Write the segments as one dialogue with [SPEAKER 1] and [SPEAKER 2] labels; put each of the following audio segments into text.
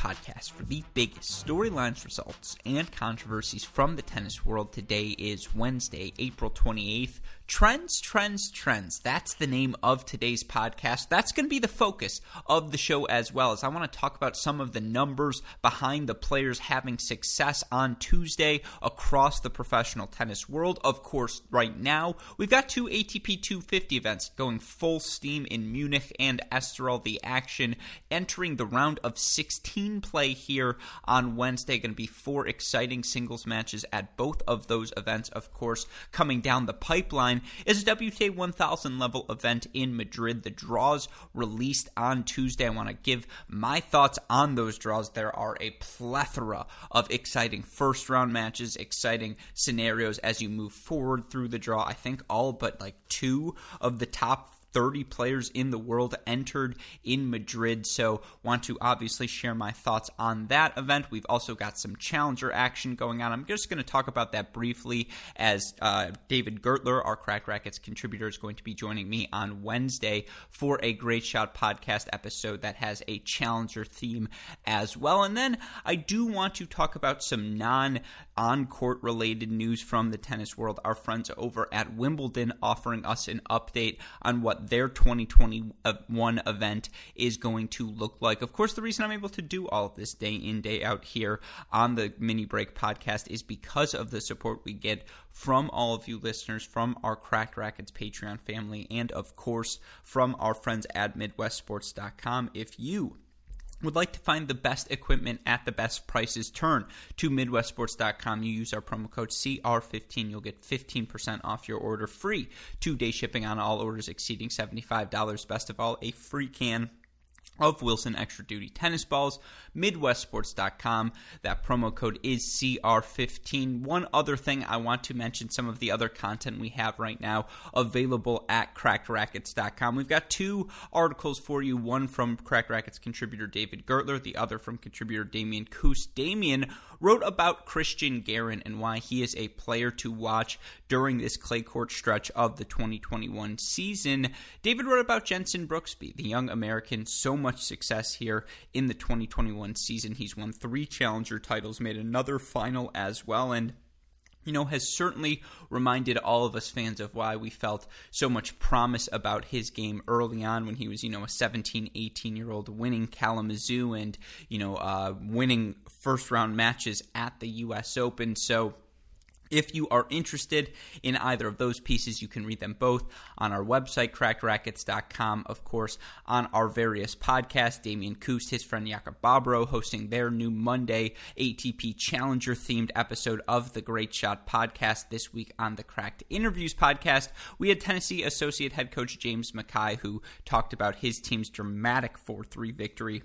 [SPEAKER 1] podcast for the biggest storylines, results, and controversies from the tennis world. Today is Wednesday, April 28th. Trends, Trends, Trends. That's the name of today's podcast. That's going to be the focus of the show as well, as I want to talk about some of the numbers behind the players having success on Tuesday across the professional tennis world. Of course, right now, we've got two ATP 250 events going full steam in Munich and Estoril. The action entering the round of 16 play here on Wednesday. Going to be four exciting singles matches at both of those events, of course, coming down the pipeline is a WTA 1000 level event in Madrid. The draws released on Tuesday. I want to give my thoughts on those draws. There are a plethora of exciting first round matches, exciting scenarios as you move forward through the draw. I think all but like two of the top 30 players in the world entered in Madrid. So, want to obviously share my thoughts on that event. We've also got some challenger action going on. I'm just going to talk about that briefly as uh, David Gertler, our Cracked Racquets contributor, is going to be joining me on Wednesday for a Great Shot podcast episode that has a challenger theme as well. And then I do want to talk about some non on court related news from the tennis world. Our friends over at Wimbledon offering us an update on what their 2021 event is going to look like. Of course, the reason I'm able to do all of this day in, day out here on the Mini Break podcast is because of the support we get from all of you listeners, from our Cracked Racquets Patreon family, and of course from our friends at MidwestSports.com. If you would like to find the best equipment at the best prices, turn to MidwestSports.com. You use our promo code CR15. You'll get 15% off your order, free two day shipping on all orders exceeding $75. Best of all, a free can of Wilson Extra Duty tennis balls, MidwestSports.com. That promo code is CR15. One other thing I want to mention some of the other content we have right now available at crackedracquets.com. We've got two articles for you one from Cracked Racquets contributor David Gertler, the other from contributor Damian Kust. Damian wrote about Christian Garin and why he is a player to watch during this clay court stretch of the 2021 season. David wrote about Jenson Brooksby, the young American, so much success here in the 2021 season. He's won three challenger titles, made another final as well, and you know, has certainly reminded all of us fans of why we felt so much promise about his game early on when he was, you know, a 17, 18 year old winning Kalamazoo and, you know, uh, winning first round matches at the U.S. Open. So, if you are interested in either of those pieces, you can read them both on our website, crackedracquets.com. Of course, on our various podcasts, Damian Kust, his friend Jakob Babro, hosting their new Monday ATP Challenger themed episode of the Great Shot podcast. This week on the Cracked Interviews podcast, we had Tennessee Associate Head Coach James Mackay, who talked about his team's dramatic 4 3 victory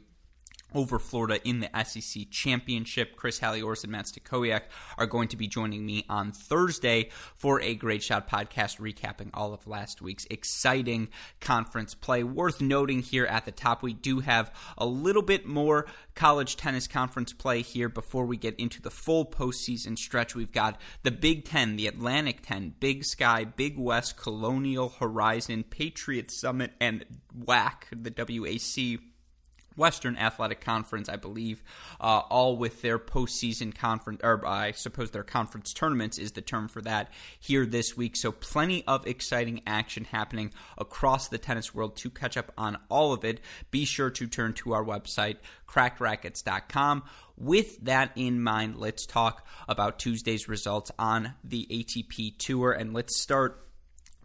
[SPEAKER 1] over Florida in the SEC Championship. Chris Halliors and Matt Stakoyak are going to be joining me on Thursday for a Great Shot podcast recapping all of last week's exciting conference play. Worth noting here at the top, we do have a little bit more college tennis conference play here before we get into the full postseason stretch. We've got the Big Ten, the Atlantic 10, Big Sky, Big West, Colonial Horizon, Patriot Summit, and WAC, the WAC Western Athletic Conference, I believe, uh, all with their postseason conference, or I suppose their conference tournaments is the term for that here this week. So, plenty of exciting action happening across the tennis world. To catch up on all of it, be sure to turn to our website, crackedracquets.com. With that in mind, let's talk about Tuesday's results on the ATP Tour, and let's start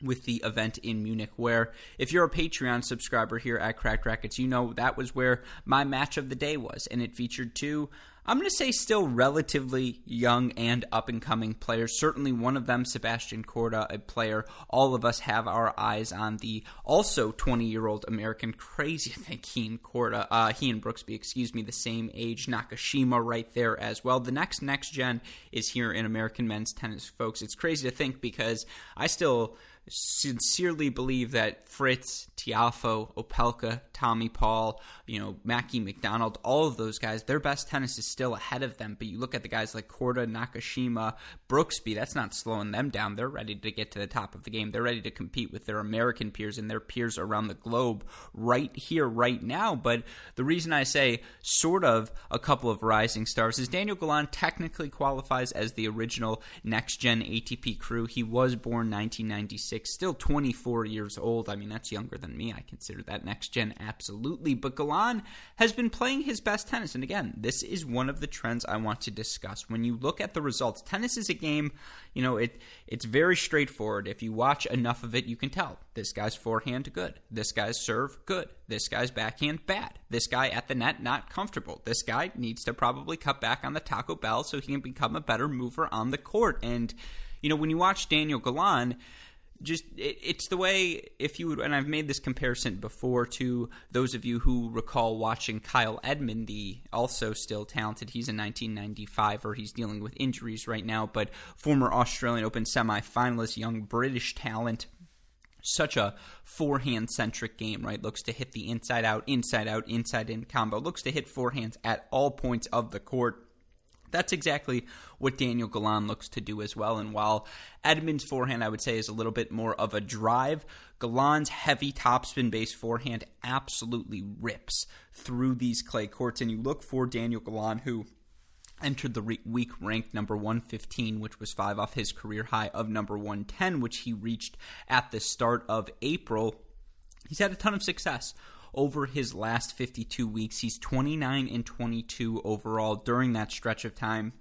[SPEAKER 1] with the event in Munich, where if you're a Patreon subscriber here at Cracked Racquets, you know that was where my match of the day was, and it featured two. I'm going to say still relatively young and up and coming players. Certainly one of them, Sebastian Korda, a player all of us have our eyes on. The also 20 year old American, crazy I think he and Korda, uh, he and Brooksby, excuse me, the same age. Nakashima right there as well. The next next gen is here in American men's tennis, folks. It's crazy to think because I still sincerely believe that Fritz, Tiafoe, Opelka, Tommy Paul, you know, Mackie McDonald, all of those guys, their best tennis is still ahead of them. But you look at the guys like Korda, Nakashima, Brooksby, that's not slowing them down. They're ready to get to the top of the game. They're ready to compete with their American peers and their peers around the globe right here, right now. But the reason I say sort of a couple of rising stars is Daniel Galan technically qualifies as the original next gen ATP crew. He was born 1996, still 24 years old. I mean, that's younger than me. I consider that next gen absolutely. But Galan has been playing his best tennis. And again, this is one of the trends I want to discuss. When you look at the results, tennis is a game, you know, it it's very straightforward. If you watch enough of it, you can tell this guy's forehand good. This guy's serve good. This guy's backhand bad. This guy at the net not comfortable. This guy needs to probably cut back on the Taco Bell so he can become a better mover on the court. And you know, when you watch Daniel Galan, just it, it's the way if you would and I've made this comparison before to those of you who recall watching Kyle Edmund the also still talented he's a 1995 or he's dealing with injuries right now but former Australian Open semi-finalist young British talent such a forehand centric game, right? Looks to hit the inside out, inside out, inside in combo. Looks to hit forehands at all points of the court. That's exactly what Daniel Galan looks to do as well. And while Edmund's forehand, I would say, is a little bit more of a drive, Galan's heavy topspin based forehand absolutely rips through these clay courts. And you look for Daniel Galan, who entered the week ranked number 115, which was five off his career high of number 110, which he reached at the start of April. He's had a ton of success over his last 52 weeks. He's 29 and 22 overall during that stretch of time.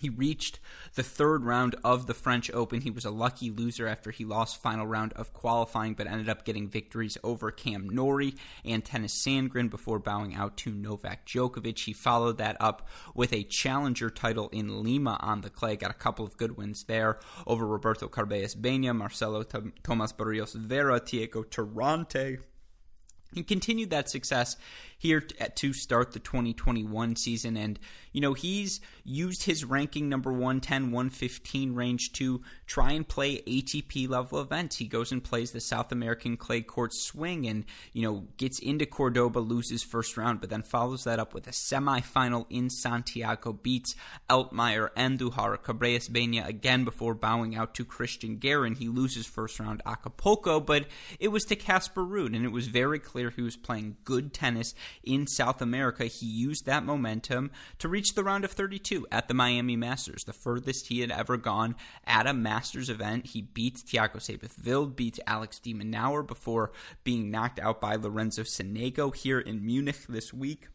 [SPEAKER 1] He reached the third round of the French Open. He was a lucky loser after he lost final round of qualifying, but ended up getting victories over Cam Norrie and Tennys Sandgren before bowing out to Novak Djokovic. He followed that up with a challenger title in Lima on the clay. Got a couple of good wins there over Roberto Carballes Baena, Marcelo Tomas Barrios Vera, Diego Tirante. He continued that success here to start the 2021 season. And, you know, he's used his ranking number 110, 115 range to try and play ATP level events. He goes and plays the South American clay court swing and, you know, gets into Cordoba, loses first round, but then follows that up with a semifinal in Santiago, beats Altmaier, Andujar, Carballes Baena again before bowing out to Christian Garin. He loses first round Acapulco, but it was to Casper Ruud, and it was very clear he was playing good tennis in South America, he used that momentum to reach the round of 32 at the Miami Masters, the furthest he had ever gone at a Masters event. He beat Thiago Seyboth Wild, beat Alex de before being knocked out by Lorenzo Sonego here in Munich this week.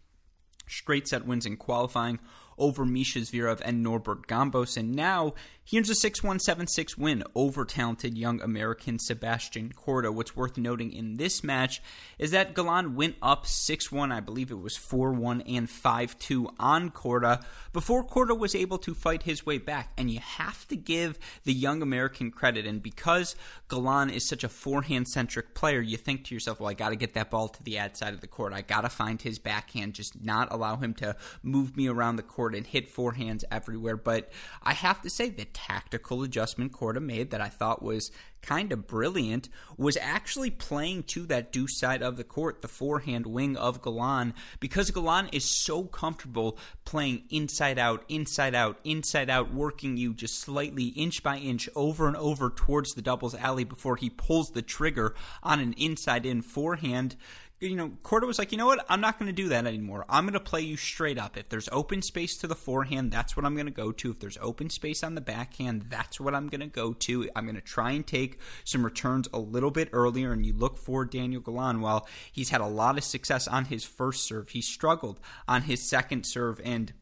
[SPEAKER 1] Straight set wins in qualifying over Mischa Zverev and Norbert Gombos, and now here's a 6 1 7 6 win over talented young American Sebastian Korda. What's worth noting in this match is that Galan went up 6 1, I believe it was 4 1 and 5 2 on Korda before Korda was able to fight his way back. And you have to give the young American credit. And because Galan is such a forehand centric player, you think to yourself, well, I got to get that ball to the outside of the court. I got to find his backhand, just not allow him to move me around the court and hit forehands everywhere. But I have to say the tactical adjustment Korda made that I thought was kind of brilliant was actually playing to that deuce side of the court, the forehand wing of Galan, because Galan is so comfortable playing inside out, inside out, inside out, working you just slightly inch by inch over and over towards the doubles alley before he pulls the trigger on an inside in forehand you know, Korda was like, you know what? I'm not going to do that anymore. I'm going to play you straight up. If there's open space to the forehand, that's what I'm going to go to. If there's open space on the backhand, that's what I'm going to go to. I'm going to try and take some returns a little bit earlier. And you look for Daniel Galan. While he's had a lot of success on his first serve, he struggled on his second serve. And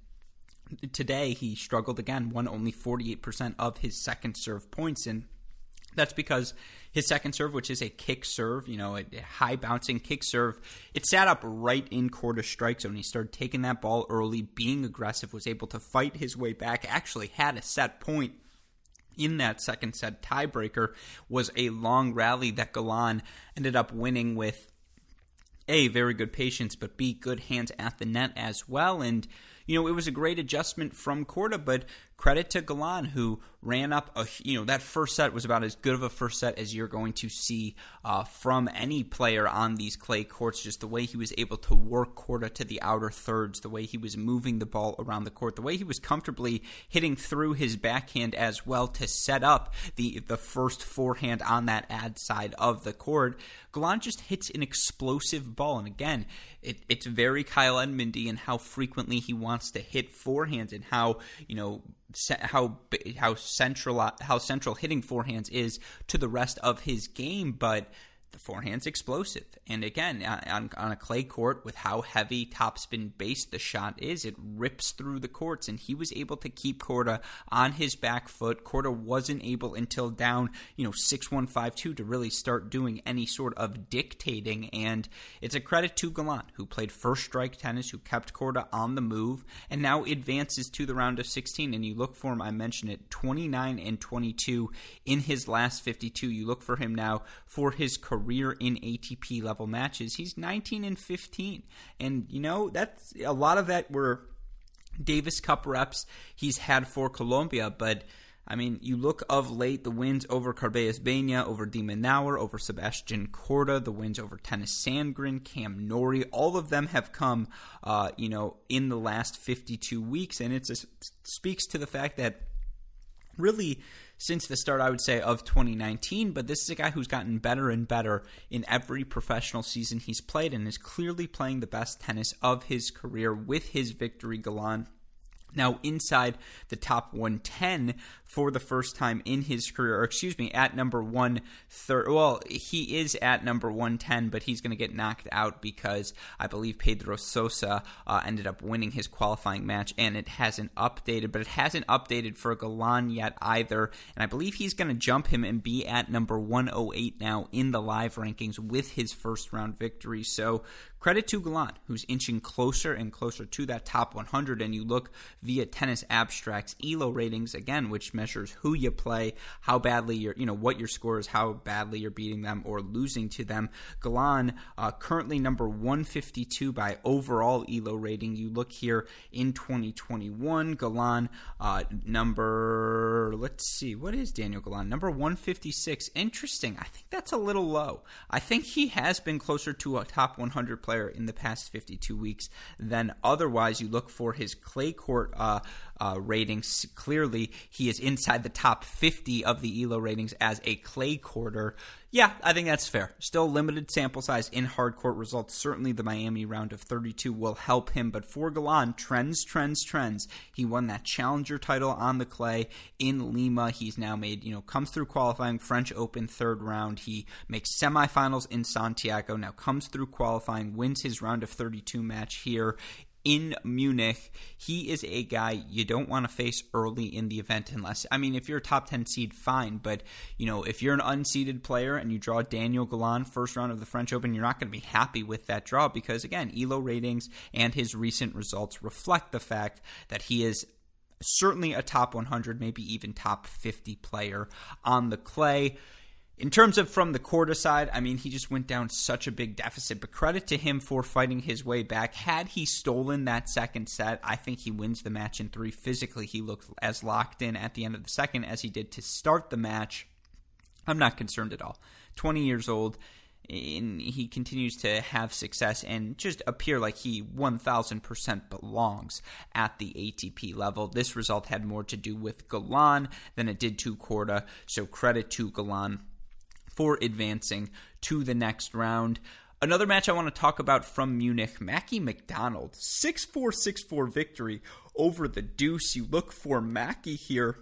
[SPEAKER 1] today he struggled again, won only 48% of his second serve points. And that's because his second serve, which is a kick serve, you know, a high bouncing kick serve, it sat up right in Korda's strike zone. He started taking that ball early, being aggressive, was able to fight his way back, actually had a set point in that second set tiebreaker was a long rally that Galan ended up winning with a very good patience, but b good hands at the net as well. And you know, it was a great adjustment from Korda, but credit to Galan who ran up a you know that first set was about as good of a first set as you're going to see uh, from any player on these clay courts. Just the way he was able to work Korda to the outer thirds, the way he was moving the ball around the court, the way he was comfortably hitting through his backhand as well to set up the the first forehand on that ad side of the court. Galan just hits an explosive ball, and again, it, it's very Kyle Edmundy and how frequently he wants to hit forehands and how you know how how central how central hitting forehands is to the rest of his game, but the forehand's explosive. And again, on, on, a clay court with how heavy topspin based the shot is, it rips through the courts. And he was able to keep Korda on his back foot. Korda wasn't able until down, you know, 6 1 5 2 to really start doing any sort of dictating. And it's a credit to Galan, who played first strike tennis, who kept Korda on the move, and now advances to the round of 16. And you look for him, I mentioned it, 29 and 22 in his last 52. You look for him now for his career career in ATP level matches. He's 19 and 15. And, you know, that's a lot of that were Davis Cup reps he's had for Colombia, but. I mean, you look of late, the wins over Carballes Baena, over de Minaur, over Sebastian Korda, the wins over Tennys Sandgren, Cam Norrie, all of them have come, uh, you know, in the last 52 weeks. And it speaks to the fact that really since the start, I would say, of 2019. But this is a guy who's gotten better and better in every professional season he's played and is clearly playing the best tennis of his career with his victory Galan now inside the top 110 for the first time in his career, or excuse me, at number one third. Well, he is at number 110, but he's going to get knocked out because I believe Pedro Sousa uh, ended up winning his qualifying match, and it hasn't updated, but it hasn't updated for Galan yet either. And I believe he's going to jump him and be at number 108 now in the live rankings with his first round victory. So Credit to Galan, who's inching closer and closer to that top 100. And you look via Tennis Abstracts ELO ratings again, which measures who you play, how badly you're, you know, what your score is, how badly you're beating them or losing to them. Galan uh, currently number 152 by overall ELO rating. You look here in 2021, Galan uh, number, let's see, what is Daniel Galan? Number 156. Interesting. I think that's a little low. I think he has been closer to a top 100 player in the past 52 weeks than otherwise. You look for his clay court uh, uh, ratings. Clearly, he is inside the top 50 of the ELO ratings as a clay quarter. Yeah, I think that's fair. Still limited sample size in hard court results. Certainly the Miami round of 32 will help him. But for Galan, trends, trends, trends. He won that challenger title on the clay in Lima. He's now made, you know, comes through qualifying French Open third round. He makes semifinals in Santiago. Now comes through qualifying, wins his round of 32 match here in Munich. He is a guy you don't want to face early in the event unless I mean if you're a top 10 seed fine, but you know, if you're an unseeded player and you draw Daniel Galan first round of the French Open, you're not going to be happy with that draw because again, Elo ratings and his recent results reflect the fact that he is certainly a top 100, maybe even top 50 player on the clay. In terms of from the Korda side, I mean, he just went down such a big deficit, but credit to him for fighting his way back. Had he stolen that second set, I think he wins the match in three. Physically, he looked as locked in at the end of the second as he did to start the match. I'm not concerned at all. 20 years old, and he continues to have success and just appear like he 1000% belongs at the ATP level. This result had more to do with Galan than it did to Korda, so credit to Galan for advancing to the next round. Another match I want to talk about from Munich, Mackie McDonald, 6 4 6 4 victory over the deuce. You look for Mackie here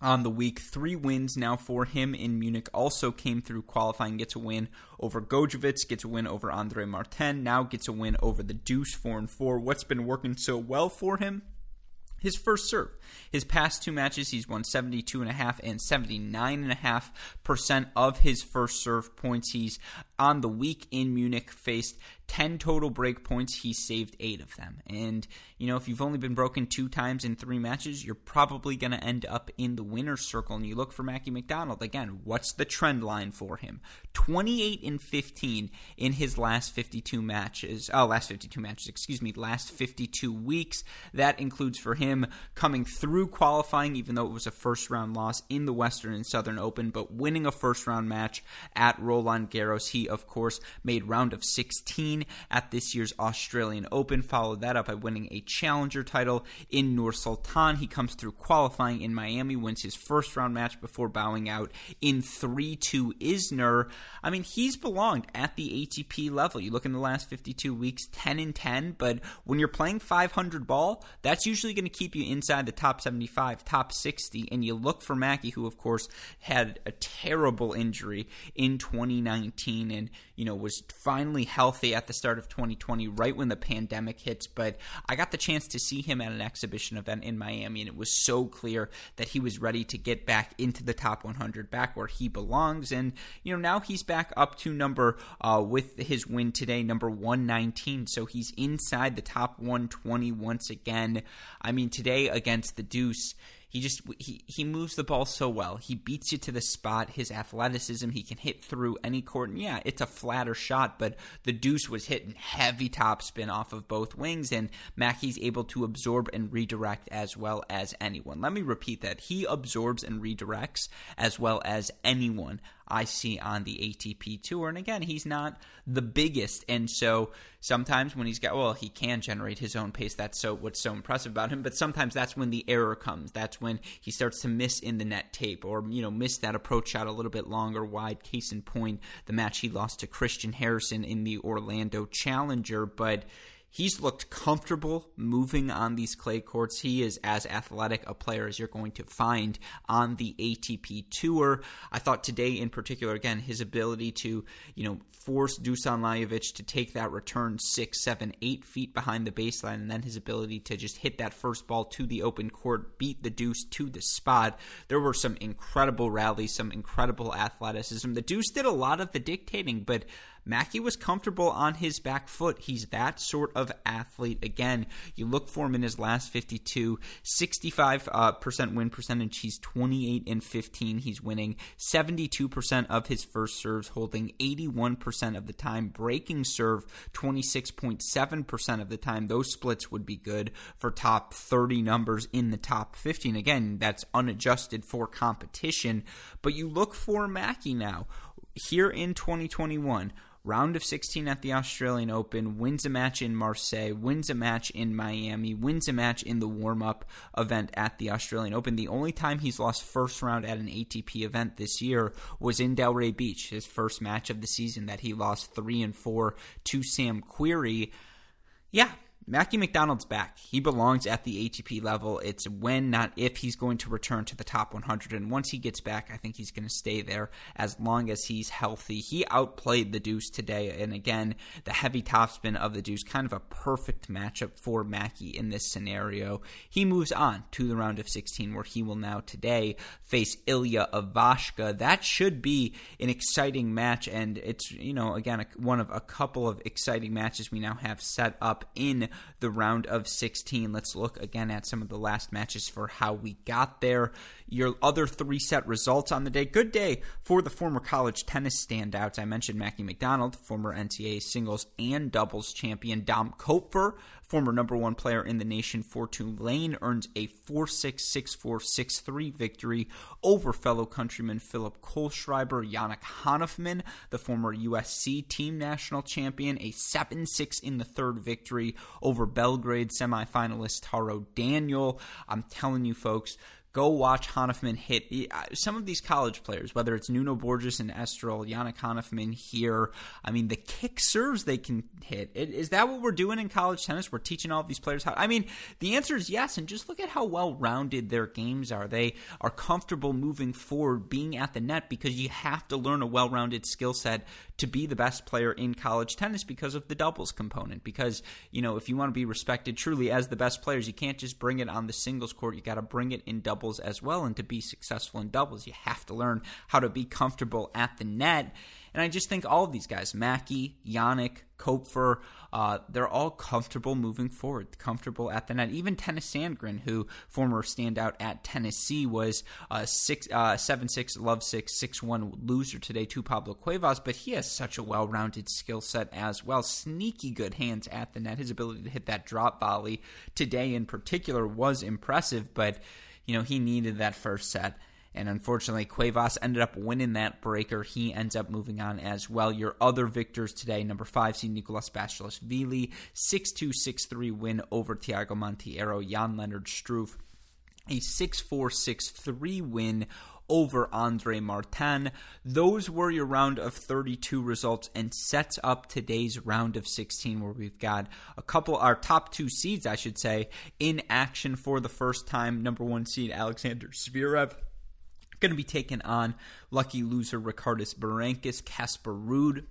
[SPEAKER 1] on the week. Three wins now for him in Munich. Also came through qualifying, gets a win over Gojowczyk, gets a win over Andre Martin, now gets a win over the Deuce 4 and 4. What's been working so well for him? His first serve. His past two matches, he's won 72.5 and 79.5% of his first serve points. He's on the week in Munich faced 10 total break points. He saved eight of them. And, you know, if you've only been broken two times in three matches, you're probably going to end up in the winner's circle. And you look for Mackie McDonald. Again, what's the trend line for him? 28 and 15 in his last 52 matches. Oh, last 52 matches, excuse me, last 52 weeks. That includes for him coming through qualifying, even though it was a first round loss in the Western and Southern Open, but winning a first round match at Roland Garros. He, of course, made round of 16 at this year's Australian Open, followed that up by winning a challenger title in Nur Sultan. He comes through qualifying in Miami, wins his first round match before bowing out in 3 2 Isner. I mean, he's belonged at the ATP level. You look in the last 52 weeks, 10 and 10, but when you're playing 500 ball, that's usually going to keep you inside the top 75, top 60, and you look for Mackie, who, of course, had a terrible injury in 2019 and, you know, was finally healthy at the start of 2020, right when the pandemic hits. But I got the chance to see him at an exhibition event in Miami, and it was so clear that he was ready to get back into the top 100, back where he belongs. And, you know, now he's back up to number, uh, with his win today, number 119. So he's inside the top 120 once again. I mean, today against the Deuce, he just he he moves the ball so well. He beats you to the spot. His athleticism, he can hit through any court. And yeah, it's a flatter shot, but the deuce was hitting heavy topspin off of both wings, and Mackie's able to absorb and redirect as well as anyone. Let me repeat that. He absorbs and redirects as well as anyone I see on the ATP tour. And again, he's not the biggest, and so sometimes when he's got well, he can generate his own pace. That's so what's so impressive about him. But sometimes that's when the error comes. That's when he starts to miss in the net tape, or you know, miss that approach shot a little bit longer wide. Case in point, the match he lost to Christian Harrison in the Orlando Challenger, but He's looked comfortable moving on these clay courts. He is as athletic a player as you're going to find on the ATP Tour. I thought today, in particular, again, his ability to, you know, force Dusan Lajovic to take that return six, seven, eight feet behind the baseline, and then his ability to just hit that first ball to the open court, beat the deuce to the spot. There were some incredible rallies, some incredible athleticism. The deuce did a lot of the dictating, but Mackie was comfortable on his back foot. He's that sort of athlete. Again, you look for him in his last 52, 65 uh, percent win percentage. He's 28 and 15. He's winning 72% of his first serves, holding 81% of the time, breaking serve 26.7% of the time. Those splits would be good for top 30 numbers in the top 15. Again, that's unadjusted for competition. But you look for Mackie now here in 2021 round of 16 at the Australian Open, wins a match in Marseille, wins a match in Miami, wins a match in the warm up event at the Australian Open. The only time he's lost first round at an ATP event this year was in Delray Beach, his first match of the season that he lost 3 and 4 to Sam Querrey. Yeah, Mackie McDonald's back. He belongs at the ATP level. It's when, not if, he's going to return to the top 100. And once he gets back, I think he's going to stay there as long as he's healthy. He outplayed the Deuce today. And again, the heavy topspin of the Deuce, kind of a perfect matchup for Mackie in this scenario. He moves on to the round of 16, where he will now today face Ilya Ivashka. That should be an exciting match. And it's, you know, again, one of a couple of exciting matches we now have set up in the round of 16. Let's look again at some of the last matches for how we got there. Your other three set results on the day. Good day for the former college tennis standouts. I mentioned Mackie McDonald, former NCAA singles and doubles champion. Dom Koepfer, former number one player in the nation for Tulane, earns a 4 6 6 4 6 3 victory over fellow countryman Philipp Kohlschreiber. Yannick Hanfmann, the former USC team national champion, a 7 6 in the third victory over Belgrade semifinalist Taro Daniel. I'm telling you, folks, Go watch Hanfmann hit uh, some of these college players, whether it's Nuno Borges and Estoril, Yannick Hanfmann here. I mean, the kick serves they can hit. Is that what we're doing in college tennis? We're teaching all these players how. I mean, the answer is yes. And just look at how well rounded their games are. They are comfortable moving forward, being at the net, because you have to learn a well rounded skill set to be the best player in college tennis because of the doubles component. Because, you know, if you want to be respected truly as the best players, you can't just bring it on the singles court. You got to bring it in doubles as well. And to be successful in doubles, you have to learn how to be comfortable at the net. And I just think all of these guys, Mackie, Yannick, Koepfer, uh, they're all comfortable moving forward, comfortable at the net. Even Tennys Sandgren, who former standout at Tennessee, was a six, uh, seven six, love six, six one loser today to Pablo Cuevas, but he has such a well rounded skill set as well. Sneaky good hands at the net. His ability to hit that drop volley today in particular was impressive, but you know he needed that first set and unfortunately, Cuevas ended up winning that breaker. He ends up moving on as well. Your other victors today, number five seed Nicolas Basilashvili, 6-2, 6-3 win over Thiago Monteiro, Jan-Lennard Struff. A 6-4, 6-3 win over Andre Martin. Those were your round of 32 results and sets up today's round of 16 where we've got a couple our top two seeds I should say in action for the first time. Number 1 seed Alexander Zverev going to be taking on lucky loser Ricardas Berankis, Casper Ruud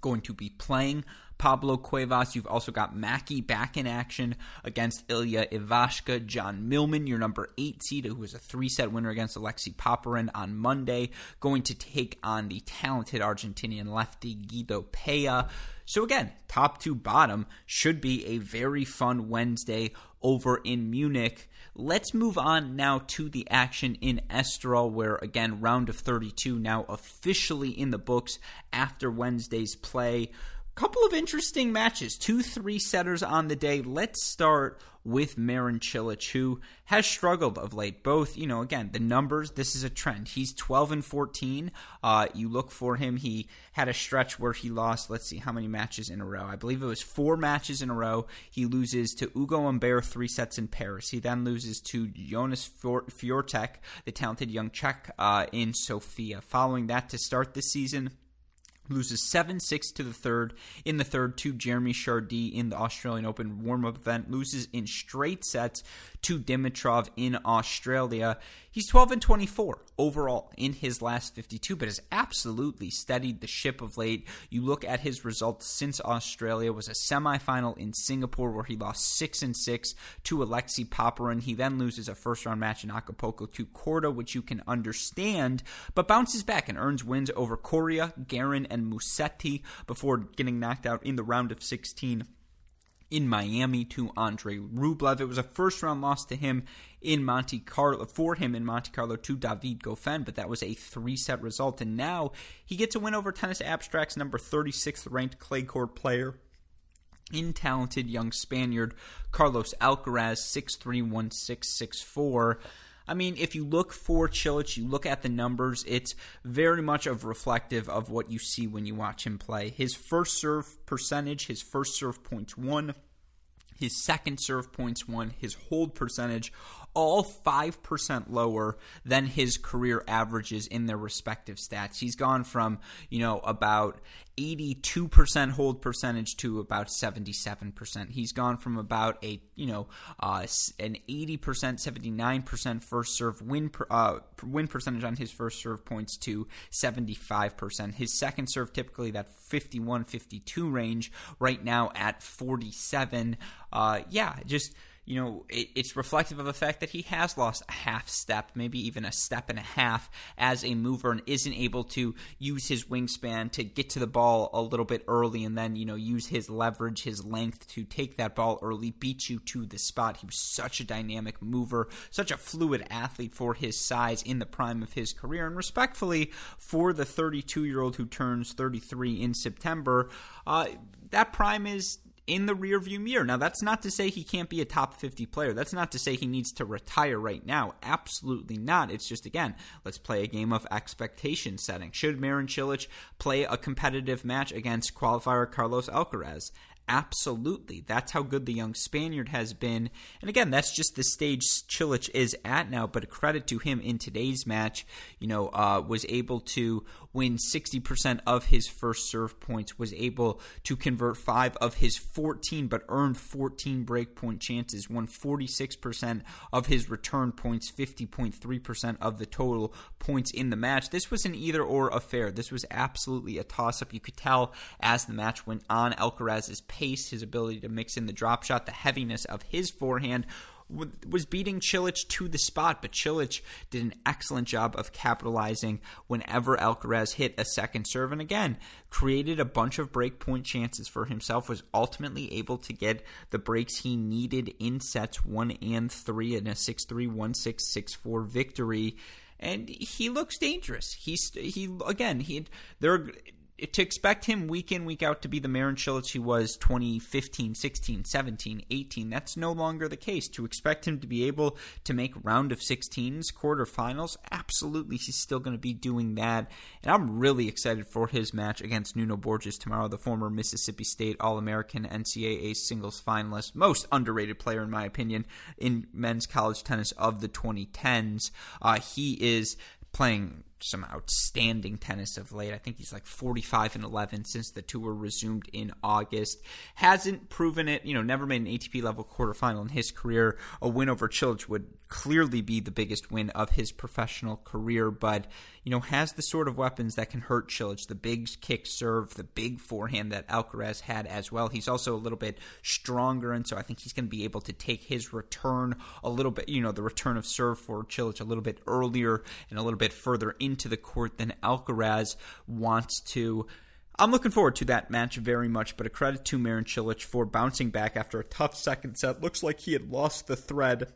[SPEAKER 1] going to be playing Pablo Cuevas. You've also got Mackie back in action against Ilya Ivashka. John Millman, your number eight seed, who was a three set winner against Alexei Popyrin on Monday, going to take on the talented Argentinian lefty Guido Pella. So, again, top to bottom should be a very fun Wednesday over in Munich. Let's move on now to the action in Estoril, where again, round of 32 now officially in the books after Wednesday's play. Couple of interesting matches, two three setters on the day. Let's start with Marin Cilic, who has struggled of late. Both, you know, again, the numbers, this is a trend. He's 12 and 14. Uh, you look for him. He had a stretch where he lost, let's see, how many matches in a row? I believe it was four matches in a row. He loses to Ugo Humbert three sets in Paris. He then loses to Jonas Forejtek, the talented young Czech, uh, in Sofia. Following that, to start the season, loses 7 6 to the third in the third to Jeremy Chardy in the Australian Open warm up event, loses in straight sets to Dimitrov in Australia. He's 12 and 24 overall in his last 52, but has absolutely steadied the ship of late. You look at his results since Australia was a semifinal in Singapore where he lost 6 and 6 to Alexei Popyrin. He then loses a first round match in Acapulco to Korda, which you can understand, but bounces back and earns wins over Coria, Garin, and Musetti before getting knocked out in the round of 16 in Miami to Andrey Rublev. It was a first round loss to him in Monte Carlo for him in Monte Carlo to David Goffin, but that was a three set result. And now he gets a win over Tennis Abstract's number 36th ranked clay court player in talented young Spaniard Carlos Alcaraz 6'3", I mean, if you look for Cilic, you look at the numbers, it's very much of reflective of what you see when you watch him play. His first serve percentage, his first serve points one, his second serve points one, his hold percentage, all 5% lower than his career averages in their respective stats. He's gone from, you know, about 82% hold percentage to about 77%. He's gone from about a, you know, uh, an 80%, 79% first serve win per, uh, win percentage on his first serve points to 75%. His second serve typically that 51 52 range right now at 47. Uh, yeah, just you know, it, it's reflective of the fact that he has lost a half step, maybe even a step and a half as a mover, and isn't able to use his wingspan to get to the ball a little bit early and then, you know, use his leverage, his length to take that ball early, beat you to the spot. He was such a dynamic mover, such a fluid athlete for his size in the prime of his career. And respectfully, for the 32 year old who turns 33 in September, uh, that prime is in the rearview mirror. Now, that's not to say he can't be a top 50 player. That's not to say he needs to retire right now. Absolutely not. It's just, again, let's play a game of expectation setting. Should Marin Cilic play a competitive match against qualifier Carlos Alcaraz? Absolutely. That's how good the young Spaniard has been. And again, that's just the stage Cilic is at now, but a credit to him in today's match, you know, uh, was able to win 60% of his first serve points, was able to convert five of his 14, but earned 14 breakpoint chances, won 46% of his return points, 50.3% of the total points in the match. This was an either or affair. This was absolutely a toss up. You could tell as the match went on, Alcaraz's pace, his ability to mix in the drop shot, the heaviness of his forehand was beating Cilic to the spot, but Cilic did an excellent job of capitalizing whenever Alcaraz hit a second serve. And again, created a bunch of break point chances for himself, was ultimately able to get the breaks he needed in sets one and three in a 6 3 1 6 6 4 victory. And he looks dangerous. He's he again he there to expect him week in week out to be the Marin Cilic he was 2015, 16, 17, 18, that's no longer the case. To expect him to be able to make round of 16s, quarterfinals, absolutely he's still going to be doing that. And I'm really excited for his match against Nuno Borges tomorrow, the former Mississippi State All-American NCAA singles finalist, most underrated player in my opinion in men's college tennis of the 2010s. Uh, he is playing some outstanding tennis of late. I think he's like 45 and 11 since the tour resumed in August. Hasn't proven it, you know, never made an ATP level quarterfinal in his career. A win over Cilic would clearly be the biggest win of his professional career, but, you know, has the sort of weapons that can hurt Cilic. The big kick serve, the big forehand that Alcaraz had as well. He's also a little bit stronger, and so I think he's going to be able to take his return a little bit, you know, the return of serve for Cilic a little bit earlier and a little bit further into the court than Alcaraz wants to. I'm looking forward to that match very much, but a credit to Marin Cilic for bouncing back after a tough second set. Looks like he had lost the thread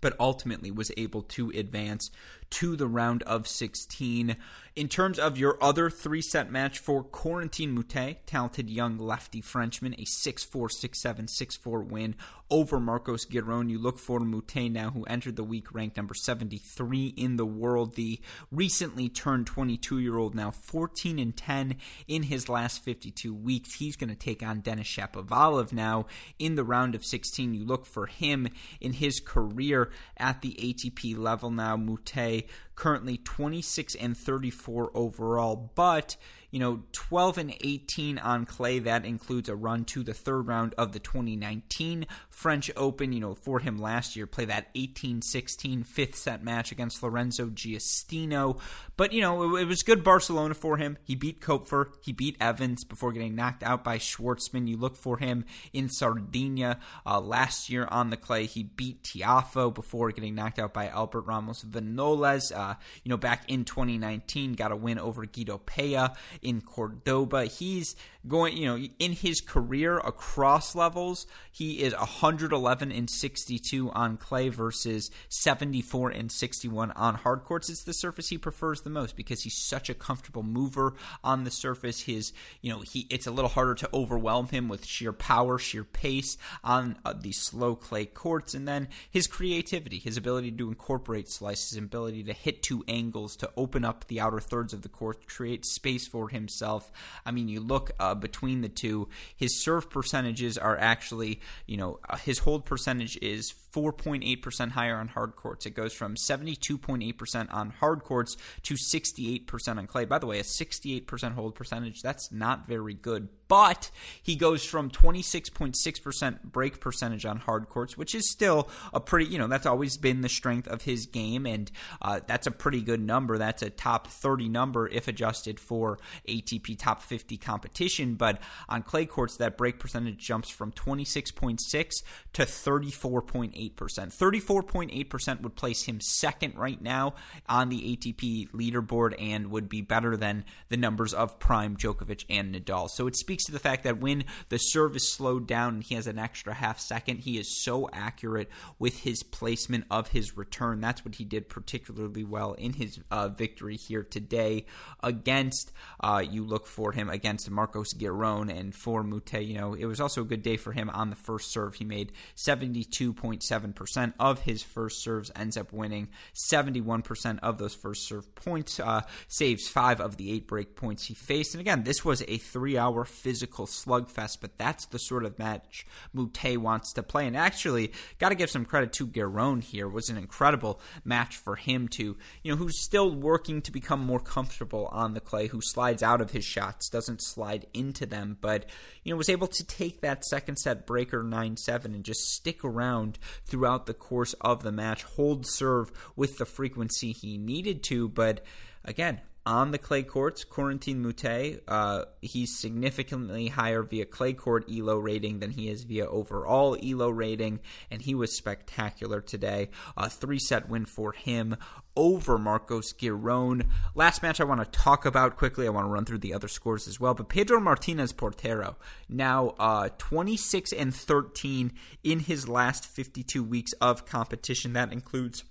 [SPEAKER 1] but ultimately was able to advance to the round of 16. In terms of your other three set match for Corentin Moutet, talented young lefty Frenchman, a 6 4, 6 7, 6 4 win over Marcos Giron. You look for Moutet now, who entered the week ranked number 73 in the world. The recently turned 22 year old, now 14 and 10 in his last 52 weeks. He's going to take on Denis Shapovalov now in the round of 16. You look for him in his career at the ATP level now. Moutet currently 26 and 34 overall, but you know, 12 and 18 on clay. That includes a run to the third round of the 2019 French Open. You know, for him last year, play that 18 16 fifth set match against Lorenzo Giustino. But, you know, it, it was good Barcelona for him. He beat Koepfer, he beat Evans before getting knocked out by Schwartzman. You look for him in Sardinia uh, last year on the clay. He beat Tiafoe before getting knocked out by Albert Ramos Vinolas. Uh, you know, back in 2019, got a win over Guido Pella in Cordoba. He's going, you know, in his career across levels, he is 111 and 62 on clay versus 74 and 61 on hard courts. It's the surface he prefers the most because he's such a comfortable mover on the surface. His, you know, he it's a little harder to overwhelm him with sheer power, sheer pace on uh, these slow clay courts, and then his creativity, his ability to incorporate slices, ability to hit two angles, to open up the outer thirds of the court, create space for himself. I mean, you look uh, between the two, his serve percentages are actually, you know, uh, his hold percentage is 4.8% higher on hard courts. It goes from 72.8% on hard courts to 68% on clay. By the way, a 68% hold percentage, that's not very good. But he goes from 26.6% break percentage on hard courts, which is still a pretty, you know, that's always been the strength of his game. And uh, that's a pretty good number. That's a top 30 number if adjusted for ATP top 50 competition. But on clay courts, that break percentage jumps from 26.6 to 34.8 34.8%. 34.8% would place him second right now on the ATP leaderboard and would be better than the numbers of Prime, Djokovic, and Nadal. So it speaks to the fact that when the serve is slowed down and he has an extra half second, he is so accurate with his placement of his return. That's what he did particularly well in his uh, victory here today against, uh, you look for him against Marcos Giron and for Moutet. You know, it was also a good day for him on the first serve. He made 72.7 7% of his first serves, ends up winning 71% of those first serve points, uh, saves five of the eight break points he faced. And again, this was a three hour physical slugfest, but that's the sort of match Moutet wants to play. And actually, got to give some credit to Giron here. It was an incredible match for him to, you know, who's still working to become more comfortable on the clay, who slides out of his shots, doesn't slide into them, but, you know, was able to take that second set breaker 9 7 and just stick around throughout the course of the match, hold serve with the frequency he needed to. But again, on the clay courts, Corentin Moutet, uh, he's significantly higher via clay court ELO rating than he is via overall ELO rating, and he was spectacular today. A three set win for him over Marcos Giron. Last match I want to talk about quickly. I want to run through the other scores as well. But Pedro Martinez Portero, now uh, 26 and 13 in his last 52 weeks of competition. That includes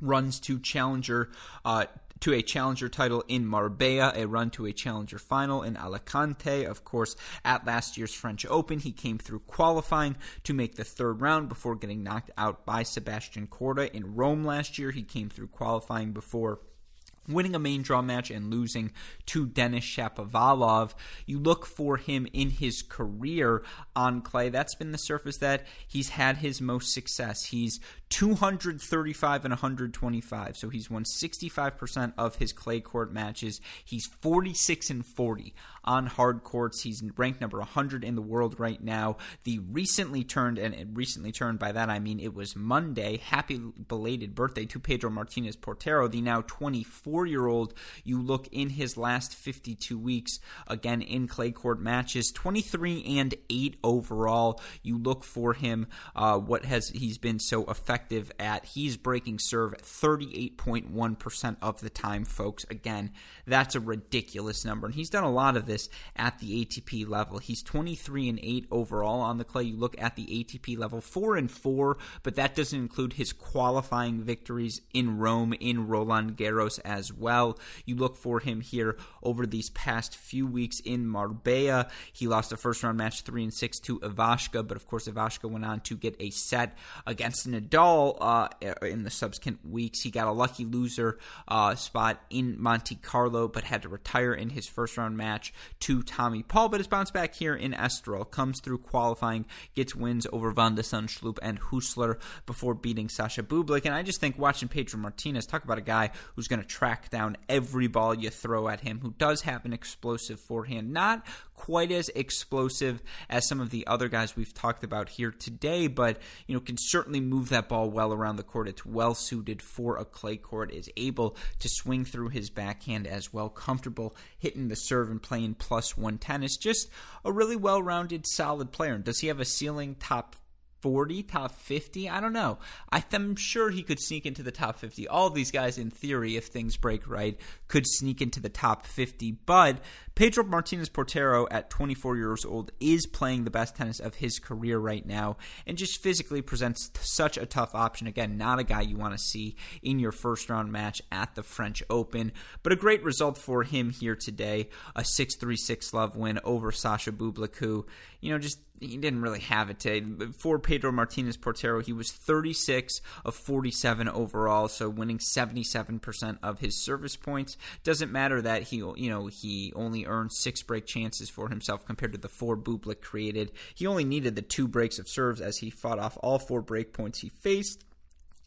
[SPEAKER 1] runs to challenger uh, to a challenger title in Marbella, a run to a challenger final in Alicante. Of course, at last year's French Open, he came through qualifying to make the third round before getting knocked out by Sebastian Korda. In Rome last year, he came through qualifying before winning a main draw match and losing to Denis Shapovalov. You look for him in his career on clay. That's been the surface that he's had his most success. He's 235 and 125, so he's won 65% of his clay court matches. He's 46 and 40 on hard courts. He's ranked number 100 in the world right now. The recently turned, and recently turned by that I mean it was Monday. Happy belated birthday to Pedro Martinez Portero, the now 24 year old. You look in his last 52 weeks, again in clay court matches, 23 and 8 overall. You look for him, uh, what has he's been so effective at. He's breaking serve 38.1% of the time, folks. Again, that's a ridiculous number. And he's done a lot of this at the ATP level. He's 23 and 8 overall on the clay. You look at the ATP level, 4 and 4, but that doesn't include his qualifying victories in Rome, in Roland Garros as well. You look for him here over these past few weeks in Marbella. He lost a first round match 3 and 6 to Ivashka, but of course, Ivashka went on to get a set against Nadal uh, in the subsequent weeks. He got a lucky loser uh, spot in Monte Carlo but had to retire in his first round match to Tommy Paul. But has bounced back here in Estoril, comes through qualifying, gets wins over Van de Zandschulp and Huesler before beating Sasha Bublik. And I just think watching Pedro Martinez, talk about a guy who's going to track down every ball you throw at him, who does have an explosive forehand, not quite as explosive as some of the other guys we've talked about here today, but you know can certainly move that ball well around the court. It's well suited for a clay court. Is able to swing through his backhand as well, comfortable hitting the serve and playing plus one tennis. Just a really well-rounded, solid player. And Does he have a ceiling top 40, top 50. I don't know. I'm sure he could sneak into the top 50. All these guys, in theory, if things break right, could sneak into the top 50. But Pedro Martinez Portero, at 24 years old, is playing the best tennis of his career right now and just physically presents such a tough option. Again, not a guy you want to see in your first round match at the French Open, but a great result for him here today. A 6 3 6 love win over Sasha Bublik, who, you know, just he didn't really have it today. For Pedro Martinez Portero, he was 36 of 47 overall, so winning 77% of his service points. Doesn't matter that he, you know, he only earned six break chances for himself compared to the four Bublik created. He only needed the two breaks of serves as he fought off all four break points he faced.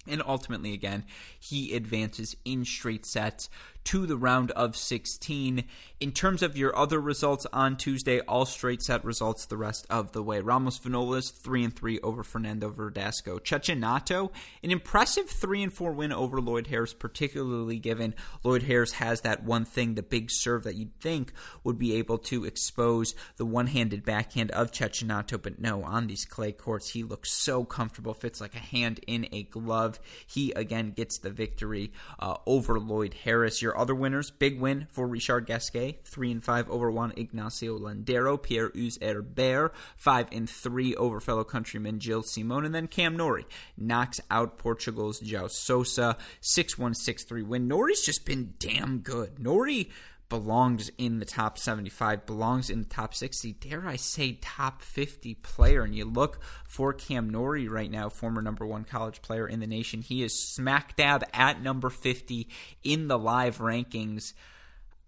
[SPEAKER 1] And ultimately, again, he advances in straight sets to the round of 16. In terms of your other results on Tuesday, all straight set results the rest of the way. Ramos Vinolas 3 and 3 over Fernando Verdasco. Cecchinato, an impressive 3 and 4 win over Lloyd Harris, particularly given Lloyd Harris has that one thing, the big serve that you'd think would be able to expose the one handed backhand of Cecchinato. But no, on these clay courts, he looks so comfortable, fits like a hand in a glove. He again gets the victory uh, over Lloyd Harris. Your other winners, big win for Richard Gasquet, three and five over Juan Ignacio Londero, Pierre Yves Herbert, five and three over fellow countryman Gilles Simon, and then Cam Norrie knocks out Portugal's João Sousa, six one six three win. Norrie's just been damn good. Norrie belongs in the top 75, belongs in the top 60, dare I say top 50 player. And you look for Cam Norrie right now, former number one college player in the nation. He is smack dab at number 50 in the live rankings.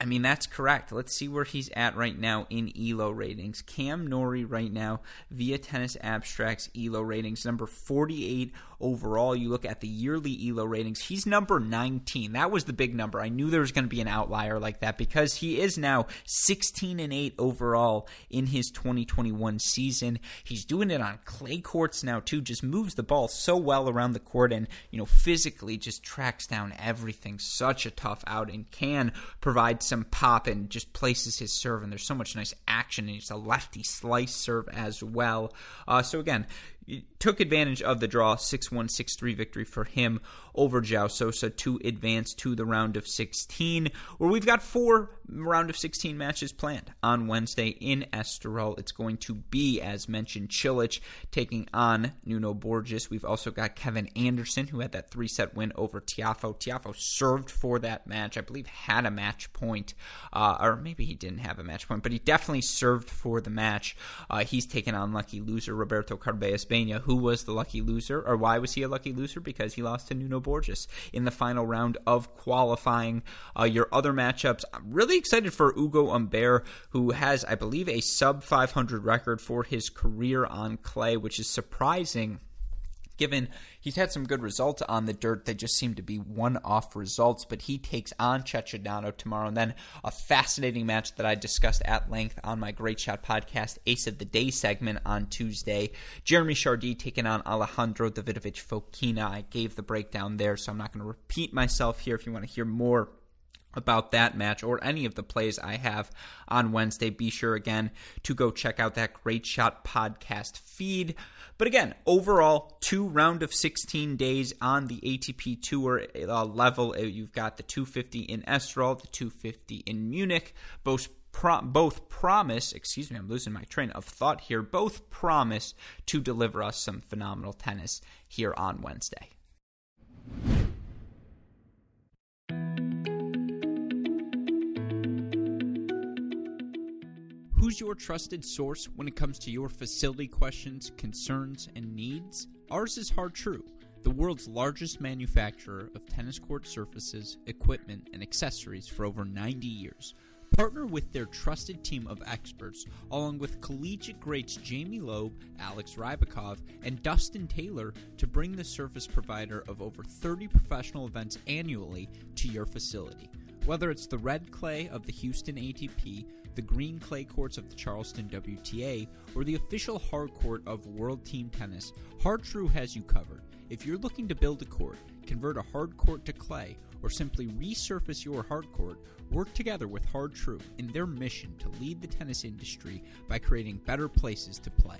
[SPEAKER 1] I mean, that's correct. Let's see where he's at right now in ELO ratings. Cam Norrie right now via Tennis Abstracts ELO ratings, number 48 overall. You look at the yearly ELO ratings, he's number 19. That was the big number. I knew there was going to be an outlier like that because he is now 16 and 8 overall in his 2021 season. He's doing it on clay courts now too. Just moves the ball so well around the court and, you know, physically just tracks down everything. Such a tough out and can provide some pop and just places his serve. And there's so much nice action. And it's a lefty slice serve as well. Uh, so again, took advantage of the draw 6-1 6-3 victory for him over João Sousa to advance to the round of 16 where we've got four round of 16 matches planned. On Wednesday in Estoril it's going to be as mentioned Cilic taking on Nuno Borges. We've also got Kevin Anderson who had that three set win over Tiafoe Tiafoe served for that match. I believe had a match point uh, or maybe he didn't have a match point but he definitely served for the match. Uh, he's taken on lucky loser Roberto Carballes Who was the lucky loser, or why was he a lucky loser? Because he lost to Nuno Borges in the final round of qualifying. Uh, your other matchups, I'm really excited for Ugo Humbert, who has, I believe, a sub 500 record for his career on clay, which is surprising given he's had some good results on the dirt. They just seem to be one off results. But he takes on Cecchinato tomorrow. And then a fascinating match that I discussed at length on my Great Shot podcast, Ace of the Day segment on Tuesday. Jeremy Chardy taking on Alejandro Davidovich Fokina. I gave the breakdown there, so I'm not going to repeat myself here if you want to hear more about that match or any of the plays I have on Wednesday, be sure again to go check out that Great Shot podcast feed. But again, overall, two round of 16 days on the ATP Tour uh, level. Uh, you've got the 250 in Estoril, the 250 in Munich. Both both promise, excuse me, I'm losing my train of thought here, both promise to deliver us some phenomenal tennis here on Wednesday. Who's your trusted source when it comes to your facility questions, concerns, and needs? Ours is Har-Tru, the world's largest manufacturer of tennis court surfaces, equipment, and accessories for over 90 years. Partner with their trusted team of experts, along with collegiate greats Jamie Loeb, Alex Rybakov, and Dustin Taylor, to bring the surface provider of over 30 professional events annually to your facility. Whether it's the red clay of the Houston ATP, the green clay courts of the Charleston WTA, or the official hard court of World Team Tennis, Har-Tru has you covered. If you're looking to build a court, convert a hard court to clay, or simply resurface your hard court, work together with Har-Tru in their mission to lead the tennis industry by creating better places to play.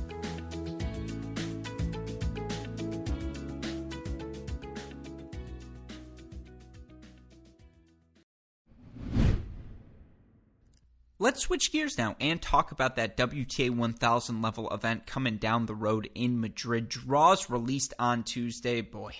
[SPEAKER 1] Let's switch gears now and talk about that WTA 1000 level event coming down the road in Madrid. Draws released on Tuesday. Boy,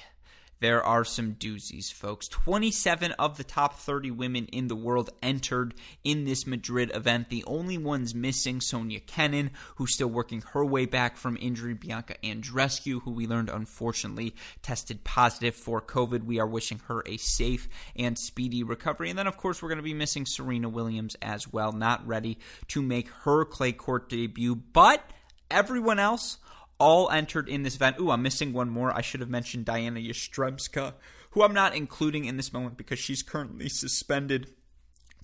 [SPEAKER 1] there are some doozies, folks. 27 of the top 30 women in the world entered in this Madrid event. The only ones missing, Sofia Kenin, who's still working her way back from injury, Bianca Andreescu, who we learned unfortunately tested positive for COVID. We are wishing her a safe and speedy recovery. And then, of course, we're going to be missing Serena Williams as well, not ready to make her clay court debut. But everyone else all entered in this event. Ooh, I'm missing one more. I should have mentioned Diana Yastremska, who I'm not including in this moment because she's currently suspended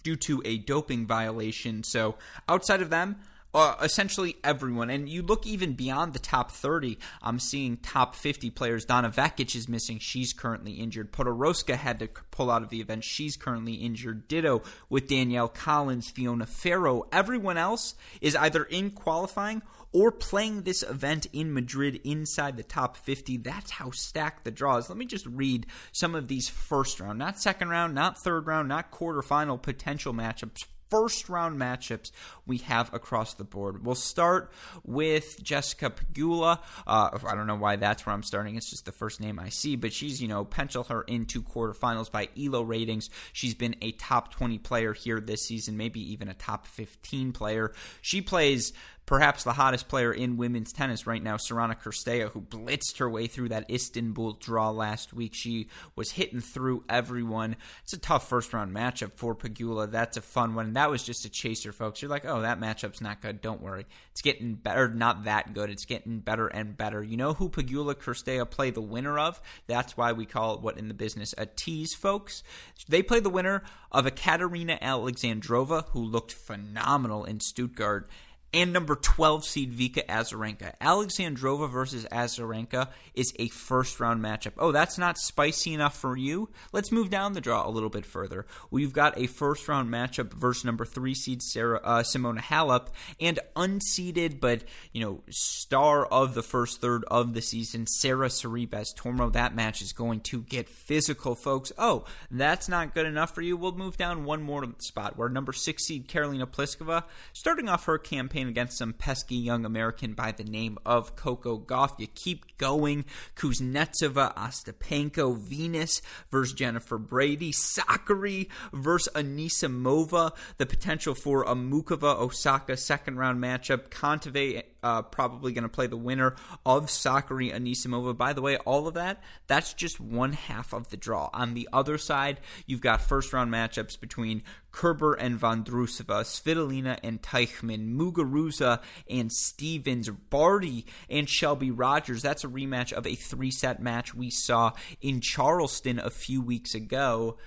[SPEAKER 1] due to a doping violation. So outside of them, uh, essentially everyone. And you look even beyond the top 30. I'm seeing top 50 players. Donna Vekic is missing. She's currently injured. Podoroska had to pull out of the event. She's currently injured. Ditto with Danielle Collins, Fiona Ferro. Everyone else is either in qualifying or playing this event in Madrid inside the top 50. That's how stacked the draw is. Let me just read some of these first round, not second round, not third round, not quarterfinal potential matchups first round matchups we have across the board. We'll start with Jessica Pegula. Uh, I don't know why that's where I'm starting. It's just the first name I see, but she's, you know, pencil her into quarterfinals by ELO ratings. She's been a top 20 player here this season, maybe even a top 15 player. She plays perhaps the hottest player in women's tennis right now, Sorana Cirstea, who blitzed her way through that Istanbul draw last week. She was hitting through everyone. It's a tough first round matchup for Pegula. That's a fun one. That was just a chaser, folks. You're like, oh, that matchup's not good. Don't worry. It's getting better, not that good. It's getting better and better. You know who Pegula Cirstea play the winner of? That's why we call it what in the business a tease, folks. They play the winner of a Katerina Alexandrova, who looked phenomenal in Stuttgart and number 12 seed Vika Azarenka. Alexandrova versus Azarenka is a first round matchup. Oh, that's not spicy enough for you? Let's move down the draw a little bit further. We've got a first round matchup versus number 3 seed Sarah uh, Simona Halep and unseeded but, you know, star of the first third of the season Sara Sorribes Tormo. That match is going to get physical, folks. Oh, that's not good enough for you. We'll move down one more spot where number 6 seed Karolina Pliskova starting off her campaign campaign against some pesky young American by the name of Coco Gauff. You keep going. Kuznetsova, Ostapenko, Venus versus Jennifer Brady, Sakkari versus Anisimova. The potential for a Muchova Osaka second round matchup. Kontaveit uh, probably going to play the winner of Sakkari Anisimova. By the way, all of that, that's just one half of the draw. On the other side, you've got first round matchups between Kerber and Vondrousova, Svitolina and Teichmann, Muguruza and Stevens, Barty and Shelby Rogers. That's a rematch of a three set match we saw in Charleston a few weeks ago.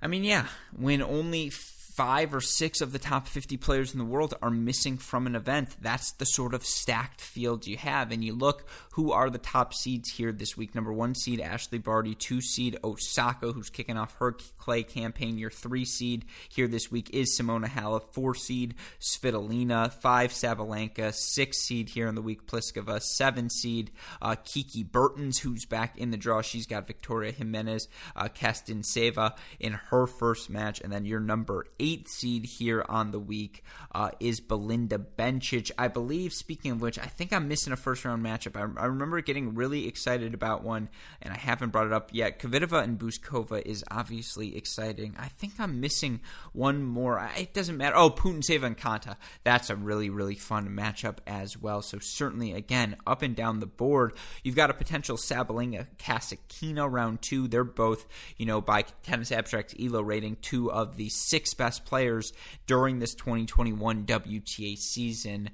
[SPEAKER 1] I mean, yeah, when only five or six of the top 50 players in the world are missing from an event. That's the sort of stacked field you have. And you look who are the top seeds here this week. Number one seed, Ashley Barty. Two seed, Osaka, who's kicking off her clay campaign. Your three seed here this week is Simona Halep. Four seed, Svitolina. Five, Sabalenka. Six seed here in the week, Pliskova. Seven seed, uh, Kiki Bertens, who's back in the draw. She's got Victoria Jimenez, uh, Kasatkina in her first match. And then your number eighth seed here on the week uh, is Belinda Bencic. I believe, speaking of which, I think I'm missing a first round matchup. I, I remember getting really excited about one, and I haven't brought it up yet. Kvitova and Bouzkova is obviously exciting. I think I'm missing one more. It doesn't matter. Oh, Putintseva and Konta. That's a really, really fun matchup as well. So, certainly, again, up and down the board, you've got a potential Sabalenka Kasatkina round two. They're both, you know, by Tennis Abstract ELO rating, two of the six best best players during this 2021 WTA season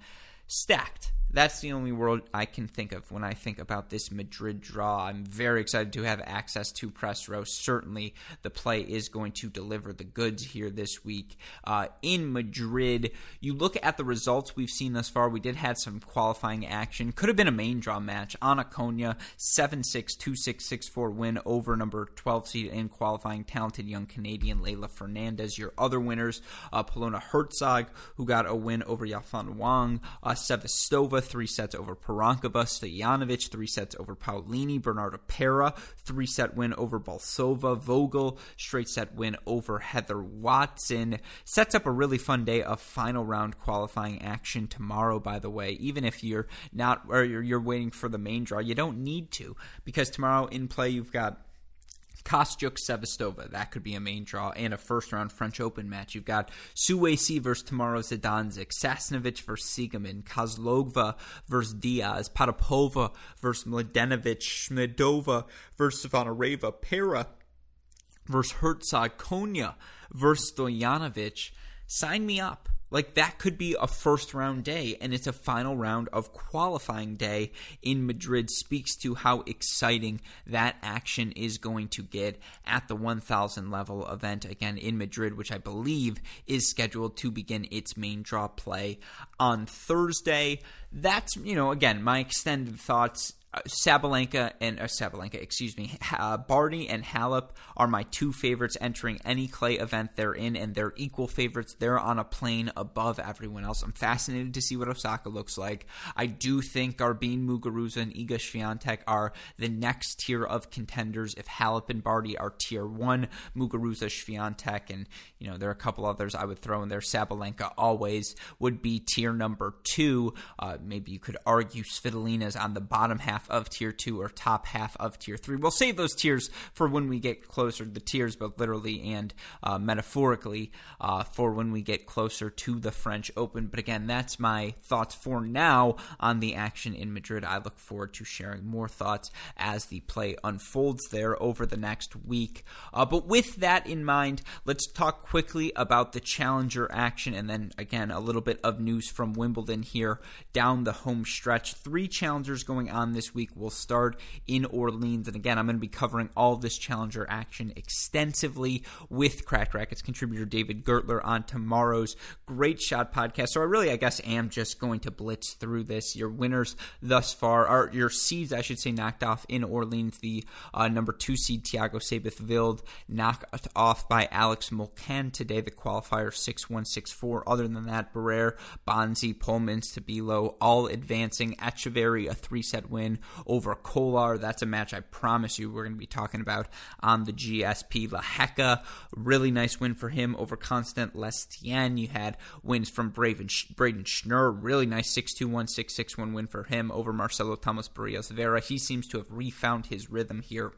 [SPEAKER 1] stacked that's the only world I can think of when I think about this Madrid draw. I'm very excited to have access to press row. Certainly, the play is going to deliver the goods here this week uh, in Madrid. You look at the results we've seen thus far. We did have some qualifying action. Could have been a main draw match. Ana Konjuh 7-6, 2-6, 6-4 win over number 12 seed in qualifying talented young Canadian Leylah Fernandez. Your other winners, uh, Polona Hercog, who got a win over Yafan Wang, uh, Sevastova three sets over Pironkova, Stojanovic, three sets over Paolini, Bernarda Pera, three set win over Bolsova, Vogel, straight set win over Heather Watson. Sets up a really fun day of final round qualifying action tomorrow, by the way. Even if you're not, or you're, you're waiting for the main draw, you don't need to, because tomorrow in play you've got Kostyuk Sevastova. That could be a main draw and a first round French Open match. You've got Suesi versus Tamara Zidansek, Sasnovich versus Siegemund, Kozlova versus Diaz, Potapova versus Mladenovic, Schmiedlova versus Zvonareva, Pera versus Hercog, Konjuh versus Stojanovic. Sign me up. Like that could be a first round day, and it's a final round of qualifying day in Madrid. Speaks to how exciting that action is going to get at the 1000 level event again in Madrid, which I believe is scheduled to begin its main draw play on Thursday. That's, you know, again, my extended thoughts Sabalenka and uh, Sabalenka, excuse me, uh, Barty and Halep are my two favorites entering any clay event they're in, and they're equal favorites. They're on a plane above everyone else. I'm fascinated to see what Osaka looks like. I do think Garbine Muguruza and Iga Swiatek are the next tier of contenders. If Halep and Barty are tier one, Muguruza, Swiatek, and you know there are a couple others I would throw in there. Sabalenka always would be tier number two. Uh, maybe you could argue Svitolina's on the bottom half of tier two or top half of tier three. We'll save those tiers for when we get closer, to the tiers both literally and uh, metaphorically, uh, for when we get closer to the French Open. But again, that's my thoughts for now on the action in Madrid. I look forward to sharing more thoughts as the play unfolds there over the next week. Uh, but with that in mind, let's talk quickly about the challenger action and then again a little bit of news from Wimbledon here down the home stretch. Three challengers going on this week will start in Orleans. And again, I'm going to be covering all this challenger action extensively with Cracked Racquets contributor David Gertler on tomorrow's Great Shot podcast. So I really, I guess, am just going to blitz through this. Your winners thus far are your seeds, I should say, knocked off in Orleans. The uh, number two seed Tiago Seyboth Wild knocked off by Alex Molcan today. The qualifier six one six four. Other than that, Barrere, Bonzi, Pullman, Tabilo all advancing. Etcheverry a three set win over Kolar. That's a match I promise you we're going to be talking about on the GSP. Lehecka, really nice win for him over Constant Lestienne. You had wins from Braden, Brayden Schnur, really nice 6 2 1 6 6 1 win for him over Marcelo Thomas Barrios Vera. He seems to have refound his rhythm here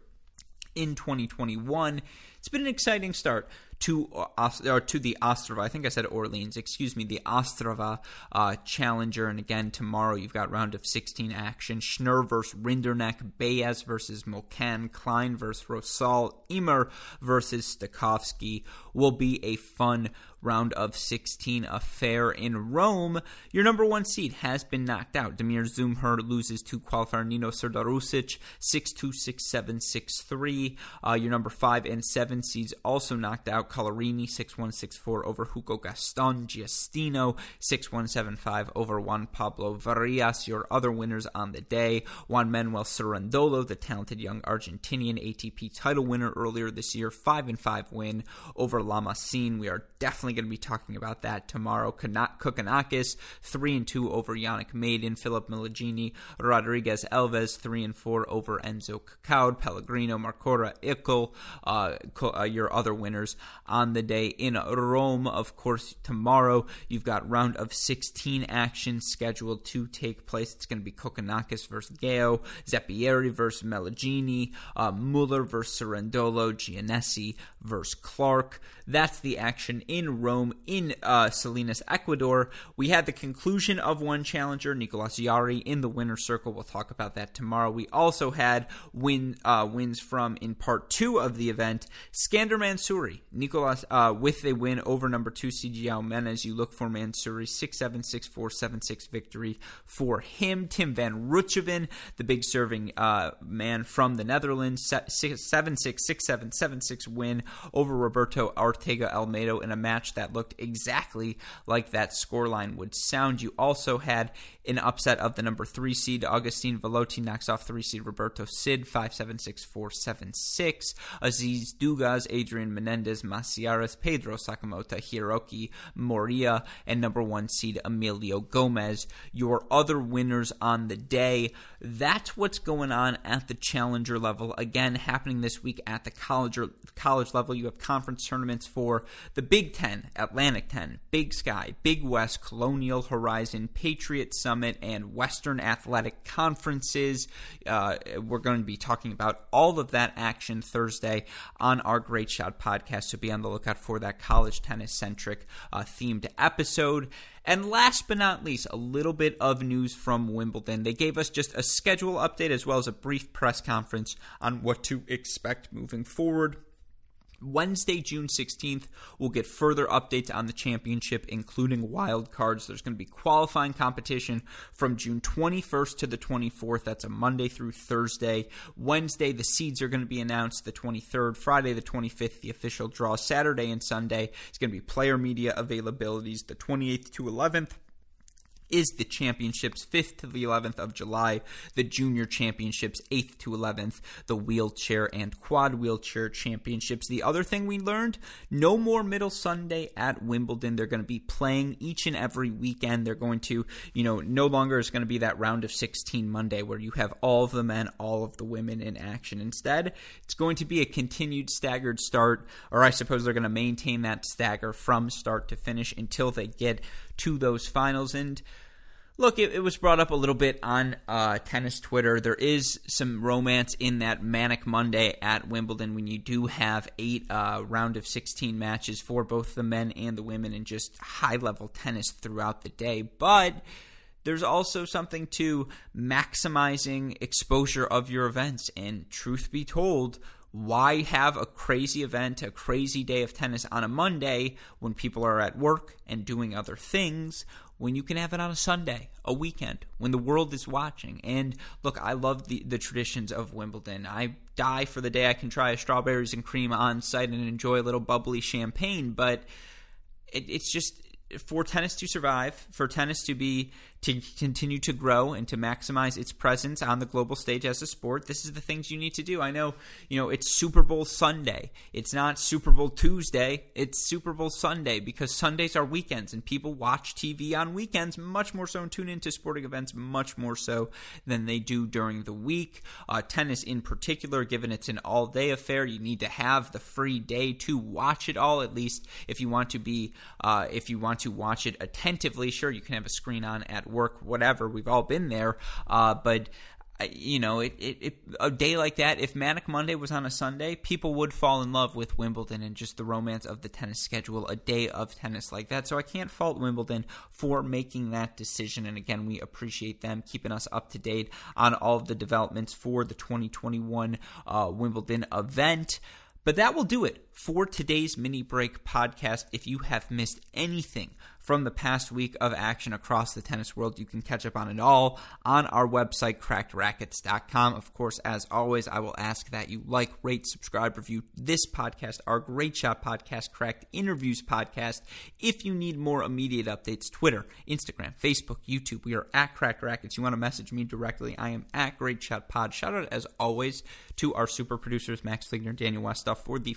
[SPEAKER 1] in 2021. It's been an exciting start to uh, or to the Ostrava. I think I said Orleans. Excuse me, the Ostrava uh, Challenger. And again, tomorrow you've got round of 16 action: Schnur versus Rinderknech, Baez versus Molcan, Klein versus Rosol, Ymer versus Stakhovsky. Will be a fun round of 16 affair in Rome. Your number one seed has been knocked out. Damir Dzumhur loses to qualifier Nino Serdarusic 6 2 6 7 6 3. Uh, your number five and seven seeds also knocked out. Collarini 6164 over Hugo Gaston, Giustino 6175 over Juan Pablo Varillas. Your other winners on the day Juan Manuel Cerundolo, the talented young Argentinian ATP title winner earlier this year, 5 and 5 win over Lamasine. We are definitely going to be talking about that tomorrow. Kokkinakis 3 and 2 over Yannick Maden, Philip Meligeni, Rodriguez Alves 3 and 4 over Enzo Couaud, Pellegrino, Marcora, Ickle, uh, uh, your other winners on the day in Rome. Of course, tomorrow you've got round of 16 action scheduled to take place. It's going to be Kokkinakis versus Gao, Zeppieri versus Meligeni, uh, Muller versus Cerundolo, Giannessi versus Clark. That's the action in Rome, in uh, Salinas, Ecuador. We had the conclusion of one challenger, Nicolas Jarry, in the winner's circle. We'll talk about that tomorrow. We also had win uh, wins from in part two of the event. Skander Mansouri, Nicolas uh, with a win over number two CGL Menez. You look for Mansouri six seven six four seven six victory for him. Tim Van Rijthoven, the big serving uh, man from the Netherlands, seven six six seven seven six win over Roberto Ortega Olmedo in a match that looked exactly like that scoreline would sound. You also had an upset of the number three seed. Agustin Velotti knocks off three seed Roberto Cid, 576 Aziz Dougaz, Adrian Menendez, Maceiras, Pedro Sakamoto, Hiroki Moriya, and number one seed Emilio Gomez. Your other winners on the day. That's what's going on at the challenger level. Again, happening this week at the college college level. You have conference tournaments for the Big Ten, Atlantic 10, Big Sky, Big West, Colonial Horizon, Patriot Summit, and Western Athletic Conferences. Uh, we're going to be talking about all of that action Thursday on our Great Shot podcast, so be on the lookout for that college tennis centric uh, themed episode. And last but not least, a little bit of news from Wimbledon. They gave us just a schedule update as well as a brief press conference on what to expect moving forward. Wednesday, June 16th, we'll get further updates on the championship, including wild cards. There's going to be qualifying competition from June 21st to the 24th. That's a Monday through Thursday. Wednesday, the seeds are going to be announced the 23rd. Friday, the 25th, the official draw. Saturday and Sunday is going to be player media availabilities the 28th to 11th is the championships 5th to the 11th of July, the junior championships 8th to 11th, the wheelchair and quad wheelchair championships. The other thing we learned, no more middle Sunday at Wimbledon. They're going to be playing each and every weekend. They're going to, you know, no longer is going to be that round of 16 Monday where you have all of the men, all of the women in action. Instead, it's going to be a continued staggered start, or I suppose they're going to maintain that stagger from start to finish until they get to those finals. And look, it, it was brought up a little bit on uh, tennis Twitter. There is some romance in that manic Monday at Wimbledon when you do have eight uh, round of 16 matches for both the men and the women and just high level tennis throughout the day. But there's also something to maximizing exposure of your events. And truth be told, why have a crazy event, a crazy day of tennis on a Monday when people are at work and doing other things when you can have it on a Sunday, a weekend, when the world is watching? And look, I love the, the traditions of Wimbledon. I die for the day I can try strawberries and cream on site and enjoy a little bubbly champagne, but it, it's just for tennis to survive, for tennis to be to continue to grow and to maximize its presence on the global stage as a sport, this is the things you need to do. I know, you know, it's Super Bowl Sunday. It's not Super Bowl Tuesday. It's Super Bowl Sunday because Sundays are weekends and people watch TV on weekends much more so and tune into sporting events much more so than they do during the week. Uh, tennis in particular, given it's an all day affair, you need to have the free day to watch it all, at least if you want to be, uh, if you want to watch it attentively. Sure, you can have a screen on at work, whatever. We've all been there. Uh, but you know, it, it, it, a day like that, if Manic Monday was on a Sunday, people would fall in love with Wimbledon and just the romance of the tennis schedule, a day of tennis like that. So I can't fault Wimbledon for making that decision. And again, we appreciate them keeping us up to date on all of the developments for the 2021 uh, Wimbledon event. But that will do it for today's mini break podcast. If you have missed anything from the past week of action across the tennis world. You can catch up on it all on our website, crackedracquets.com. Of course, as always, I will ask that you like, rate, subscribe, review this podcast, our Great Shot podcast, Cracked Interviews podcast. If you need more immediate updates, Twitter, Instagram, Facebook, YouTube, we are at Cracked Racquets. You want to message me directly, I am at Great Shot Pod. Shout out, as always, to our super producers, Max Fligner Daniel Westoff, for the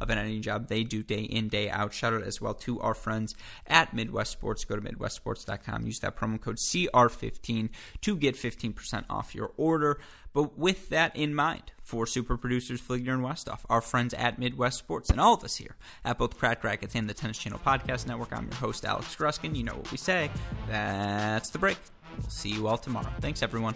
[SPEAKER 1] of an any job they do day in, day out. Shout out as well to our friends at Midwest Sports. Go to MidwestSports.com, use that promo code CR15 to get 15% off your order. But with that in mind, for super producers Fligner and Westoff, our friends at Midwest Sports, and all of us here at both Crack Racquets and the Tennis Channel Podcast Network, I'm your host, Alex Gruskin. You know what we say. That's the break. We'll see you all tomorrow. Thanks, everyone.